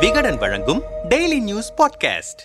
விகடன் வழங்கும் daily news podcast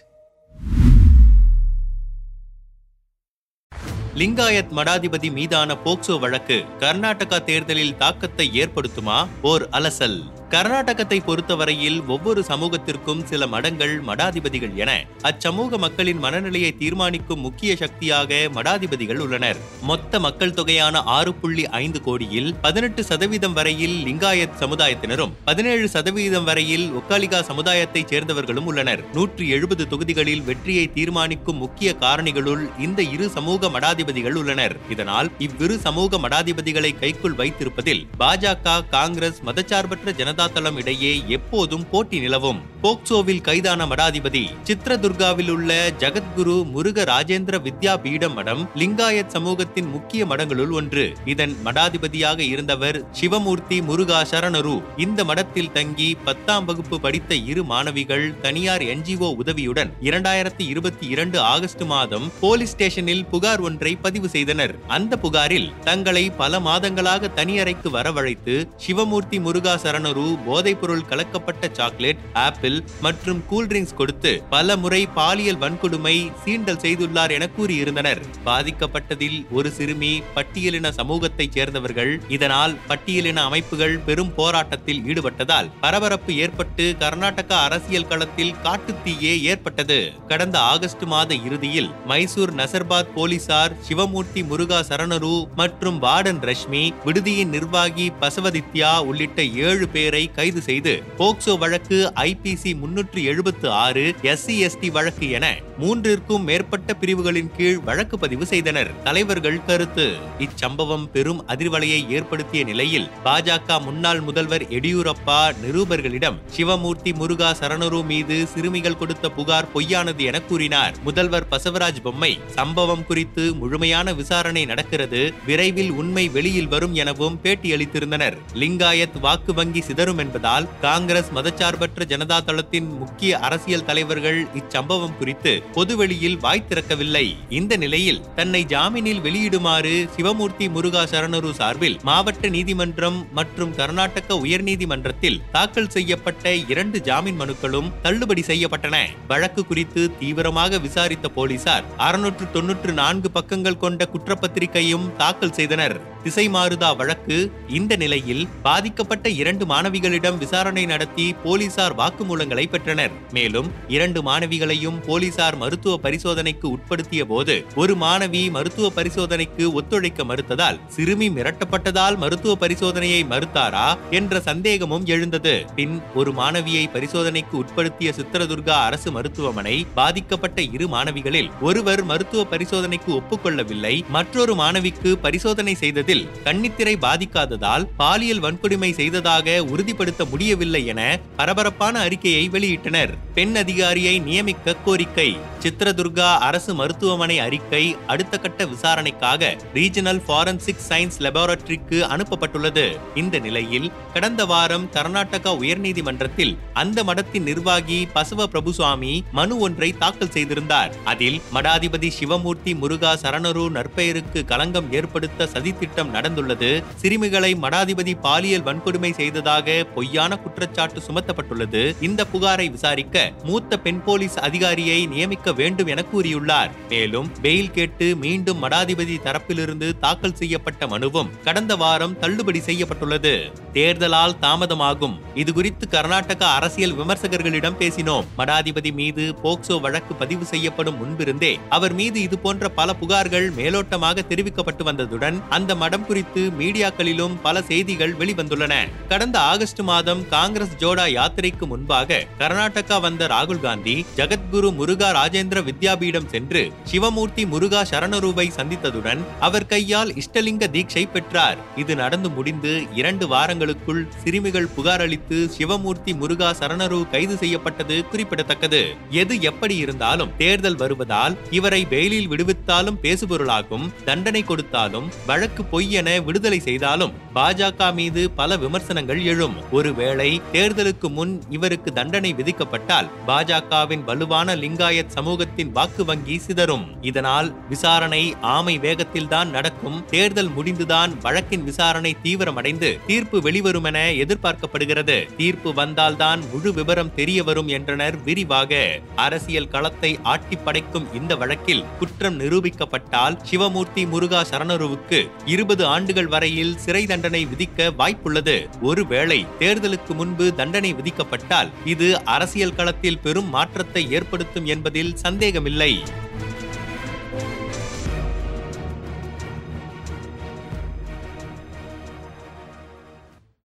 Lingayat மடாதிபதி மீதான போக்சோ வழக்கு கர்நாடகா தேர்தலில் தாக்கத்தை ஏற்படுத்துமா? ஓர் அலசல். கர்நாடகத்தை பொறுத்தவரையில் ஒவ்வொரு சமூகத்திற்கும் சில மடங்கள் மடாதிபதிகள் என அச்சமூக மக்களின் மனநிலையை தீர்மானிக்கும் முக்கிய சக்தியாக மடாதிபதிகள் உள்ளனர். மொத்த மக்கள் தொகையான ஆறு புள்ளி ஐந்து கோடியில் பதினெட்டு சதவீதம் வரையில் லிங்காயத் சமுதாயத்தினரும் பதினேழு சதவீதம் வரையில் ஒக்காலிகா சமுதாயத்தைச் சேர்ந்தவர்களும் உள்ளனர். நூற்றி எழுபது தொகுதிகளில் வெற்றியை தீர்மானிக்கும் முக்கிய காரணிகளுள் இந்த இரு சமூக மடாதிபதிகள் உள்ளனர். இதனால் இவ்விரு சமூக மடாதிபதிகளை கைக்குள் வைத்திருப்பதில் பாஜக காங்கிரஸ் மதச்சார்பற்ற ஜனதா தளம் இடையே எப்போதும் போட்டி நிலவும். போக்சோவில் கைதான மடாதிபதி சித்ரதுர்காவில் உள்ள ஜகத்குரு முருக ராஜேந்திர வித்யா பீடம் மடம் லிங்காயத் சமூகத்தின் முக்கிய மடங்களுள் ஒன்று. இதன் மடாதிபதியாக இருந்தவர் சிவமூர்த்தி முருகா சரணரு. இந்த மடத்தில் தங்கி பத்தாம் வகுப்பு படித்த இரு மாணவிகள் தனியார் என்ஜிஓ உதவியுடன் இரண்டாயிரத்தி இருபத்தி இரண்டு ஆகஸ்ட் மாதம் போலீஸ் ஸ்டேஷனில் புகார் ஒன்றை பதிவு செய்தனர். அந்த புகாரில் தங்களை பல மாதங்களாக தனியறைக்கு வரவழைத்து சிவமூர்த்தி முருகா சரணரு போதைப்பொருள் கலக்கப்பட்ட சாக்லேட் ஆப்பிள் மற்றும் கூல்ட்ரிங்க்ஸ் கொடுத்து பல முறை பாலியல் வன்கொடுமை சீண்டல் செய்துள்ளார் என கூறியிருந்தனர். பாதிக்கப்பட்டதில் ஒரு சிறுமி பட்டியலின சமூகத்தைச் சேர்ந்தவர்கள். இதனால் பட்டியலின அமைப்புகள் பெரும் போராட்டத்தில் ஈடுபட்டதால் பரபரப்பு ஏற்பட்டு கர்நாடக அரசியல் களத்தில் காட்டுத்தீயே ஏற்பட்டது. கடந்த ஆகஸ்ட் மாத இறுதியில் மைசூர் நசர்பாத் போலீசார் சிவமூர்த்தி முருகா சரணரு மற்றும் வார்டன் ரஷ்மி விடுதியின் நிர்வாகி பசவதித்யா உள்ளிட்ட ஏழு பேரை கைது செய்து போக்சோ வழக்கு ஐபிசி முன்னூற்று எழுபத்து ஆறு எஸ்சி எஸ்டி வழக்கு என மூன்றிற்கும் மேற்பட்ட பிரிவுகளின் கீழ் வழக்கு பதிவு செய்தனர். தலைவர்கள் கருத்து. இச்சம்பவம் பெரும் அதிர்வலையை ஏற்படுத்திய நிலையில் பாஜக முன்னாள் முதல்வர் எடியூரப்பா நிருபர்களிடம் சிவமூர்த்தி முருகா சரணரு மீது சிறுமிகள் கொடுத்த புகார் பொய்யானது என கூறினார். முதல்வர் பசவராஜ் பொம்மை சம்பவம் குறித்து முழுமையான விசாரணை நடக்கிறது விரைவில் உண்மை வெளியில் வரும் எனவும் பேட்டியளித்திருந்தனர். லிங்காயத் வாக்கு வங்கி சிதறும் என்பதால் காங்கிரஸ் மதச்சார்பற்ற ஜனதா தளத்தின் முக்கிய அரசியல் தலைவர்கள் இச்சம்பவம் குறித்து பொதுவெளியில் வாய் திறக்கவில்லை. இந்த நிலையில் தன்னை ஜாமீனில் வெளியிடுமாறு சிவமூர்த்தி முருகா சரணரு சார்பில் மாவட்ட நீதிமன்றம் மற்றும் கர்நாடக உயர்நீதிமன்றத்தில் தாக்கல் செய்யப்பட்ட இரண்டு ஜாமீன் மனுக்களும் தள்ளுபடி செய்யப்பட்டன. வழக்கு குறித்து தீவிரமாக விசாரித்த போலீசார் அறுநூற்று தொன்னூற்று நான்கு பக்கங்கள் கொண்ட குற்றப்பத்திரிகையும் தாக்கல் செய்தனர். திசை மாறுதா வழக்கு இந்த நிலையில் பாதிக்கப்பட்ட இரண்டு மாணவிகளிடம் விசாரணை நடத்தி போலீசார் வாக்குமூலங்களை பெற்றனர். மேலும் இரண்டு மாணவிகளையும் போலீசார் மருத்துவ பரிசோதனைக்கு உட்படுத்திய போது ஒரு மாணவி மருத்துவ பரிசோதனைக்கு ஒத்துழைக்க மறுத்ததால் சிறுமி மிரட்டப்பட்டதால் மருத்துவ பரிசோதனையை மறுத்தாரா என்ற சந்தேகமும் எழுந்தது. பின் ஒரு மாணவியை பரிசோதனைக்கு உட்படுத்திய சித்திரதுர்கா அரசு மருத்துவமனை பாதிக்கப்பட்ட இரு மாணவிகளில் ஒருவர் மருத்துவ பரிசோதனைக்கு ஒப்புக்கொள்ளவில்லை மற்றொரு மாணவிக்கு பரிசோதனை செய்ததில் கண்ணித்திரை பாதிக்காததால் பாலியல் வன்கொடுமை செய்ததாக உறுதிப்படுத்த முடியவில்லை என பரபரப்பான அறிக்கை அறிக்கையை வெளியிட்டனர். பெண் அதிகாரியை நியமிக்க கோரிக்கை. சித்ரதுர்கா அரசு மருத்துவமனை அறிக்கை அடுத்த கட்ட விசாரணைக்காக ரீஜனல் ஃபாரன்சிக் சயின்ஸ் லெபார்டரிக்கு அனுப்பப்பட்டுள்ளது. இந்த நிலையில் கடந்த வாரம் கர்நாடகா உயர்நீதிமன்றத்தில் அந்த மடத்தின் நிர்வாகி பசவ பிரபுசுவாமி மனு ஒன்றை தாக்கல் செய்திருந்தார். அதில் மடாதிபதி சிவமூர்த்தி முருகா சரணரு நற்பெயருக்கு களங்கம் ஏற்படுத்த சதித்திட்டம் நடந்துள்ளது. சிறுமிகளை மடாதிபதி பாலியல் வன்கொடுமை செய்ததாக பொய்யான குற்றச்சாட்டு சுமத்தப்பட்டுள்ளது. இந்த புகாரை விசாரிக்க மூத்த பெண் போலீஸ் அதிகாரியை நியமிக்க வேண்டும் என கூறியுள்ளார். மேலும் பெயில் கேட்டு மீண்டும் மடாதிபதி தரப்பிலிருந்து தாக்கல் செய்யப்பட்ட மனுவும் கடந்த வாரம் தள்ளுபடி செய்யப்பட்டுள்ளது. தேர்தலால் தாமதமாகும். இதுகுறித்து கர்நாடக அரசியல் விமர்சகர்களிடம் பேசினோம். மடாதிபதி மீது போக்சோ வழக்கு பதிவு செய்யப்படும் முன்பிருந்தே அவர் மீது இது போன்ற பல புகார்கள் மேலோட்டமாக தெரிவிக்கப்பட்டு வந்ததுடன் அந்த மடம் குறித்து மீடியாக்களிலும் பல செய்திகள் வெளிவந்துள்ளன. கடந்த ஆகஸ்ட் மாதம் காங்கிரஸ் ஜோடா யாத்திரைக்கு முன்பாக கர்நாடகா வந்த ராகுல் காந்தி ஜகத்குரு முருகா ராஜேந்திர வித்யாபீடம் சென்று சிவமூர்த்தி முருகா சரணருவை சந்தித்ததுடன் அவர் கையால் இஷ்டலிங்க தீட்சை பெற்றார். இது நடந்து முடிந்து இரண்டு வாரங்களுக்குள் சிறுமிகள் புகார் அளித்து சிவமூர்த்தி முருகா சரணரு கைது செய்யப்பட்டது குறிப்பிடத்தக்கது. எது எப்படி இருந்தாலும் தேர்தல் வருவதால் இவரை பெயிலில் விடுவித்தாலும் பேசுபொருளாகும் தண்டனை கொடுத்தாலும் வழக்கு பொய் என விடுதலை செய்தாலும் பாஜக மீது பல விமர்சனங்கள் எழும். ஒருவேளை தேர்தலுக்கு முன் இவருக்கு தண்டனை விதிக்கப்பட்டால் பாஜகவின் வலுவான லிங்காயத் சமூகத்தின் வாக்கு வங்கி சிதறும். இதனால் விசாரணை ஆமை வேகத்தில்தான் நடக்கும். தேர்தல் முடிந்துதான் வழக்கின் விசாரணை தீவிரமடைந்து தீர்ப்பு வெளிவரும் என எதிர்பார்க்கப்படுகிறது. தீர்ப்பு வந்தால்தான் முழு விவரம் தெரிய வரும் என்றனர் விரிவாக. அரசியல் களத்தை ஆட்டி படைக்கும் இந்த வழக்கில் குற்றம் நிரூபிக்கப்பட்டால் சிவமூர்த்தி முருகா சரணருவுக்கு இருபது ஆண்டுகள் வரையில் சிறை தண்டனை விதிக்க வாய்ப்புள்ளது. ஒருவேளை தேர்தலுக்கு முன்பு தண்டனை விதிக்கப்பட்டால் இது அரசியல் களத்தில் பெரும் மாற்றத்தை ஏற்படுத்தும் என்பதில் சந்தேகமில்லை.